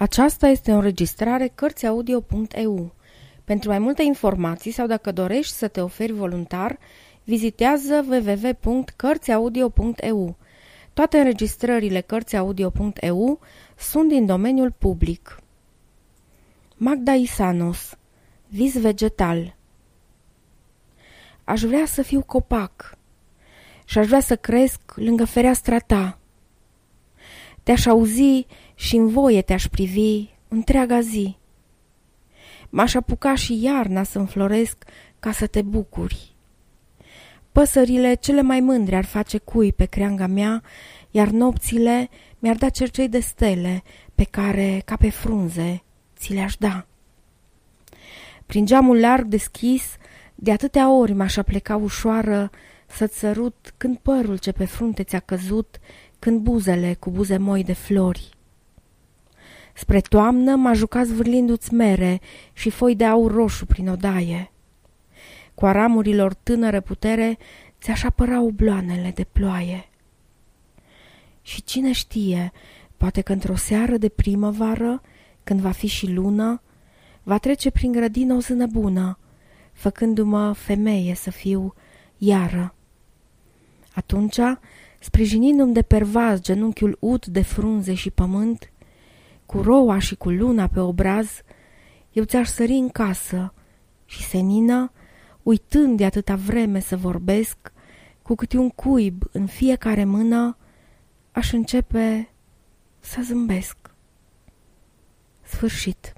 Aceasta este o înregistrare Cărțiaudio.eu. Pentru mai multe informații sau dacă dorești să te oferi voluntar, vizitează www.cărțiaudio.eu. Toate înregistrările Cărțiaudio.eu sunt din domeniul public. Magda Isanos Vis vegetal Aș vrea să fiu copac și aș vrea să cresc lângă fereastra ta. Te-aș auzi și în voie te-aș privi întreaga zi. M-aș apuca și iarna să înfloresc ca să te bucuri. Păsările cele mai mândre ar face cui pe creanga mea, iar nopțile mi-ar da cercei de stele pe care, ca pe frunze, ți le-aș da. Prin geamul larg deschis, de atâtea ori m-aș pleca ușoară să-ți sărut când părul ce pe frunte ți-a căzut, când buzele cu buze moi de flori. Spre toamnă m-a jucat zvârlindu-ți mere și foi de aur roșu prin odaie. Cu aramurilor tânără putere ți-aș apăra obloanele de ploaie. Și cine știe, poate că într-o seară de primăvară, când va fi și lună, va trece prin grădină o zână bună, făcându-mă femeie să fiu iară. Atunci, sprijinindu-mi de pervaz genunchiul ud de frunze și pământ, cu roa și cu luna pe obraz, eu ți-aș sări în casă și senina, uitând de atâta vreme să vorbesc, cu câte un cuib în fiecare mână, aș începe să zâmbesc. Sfârșit.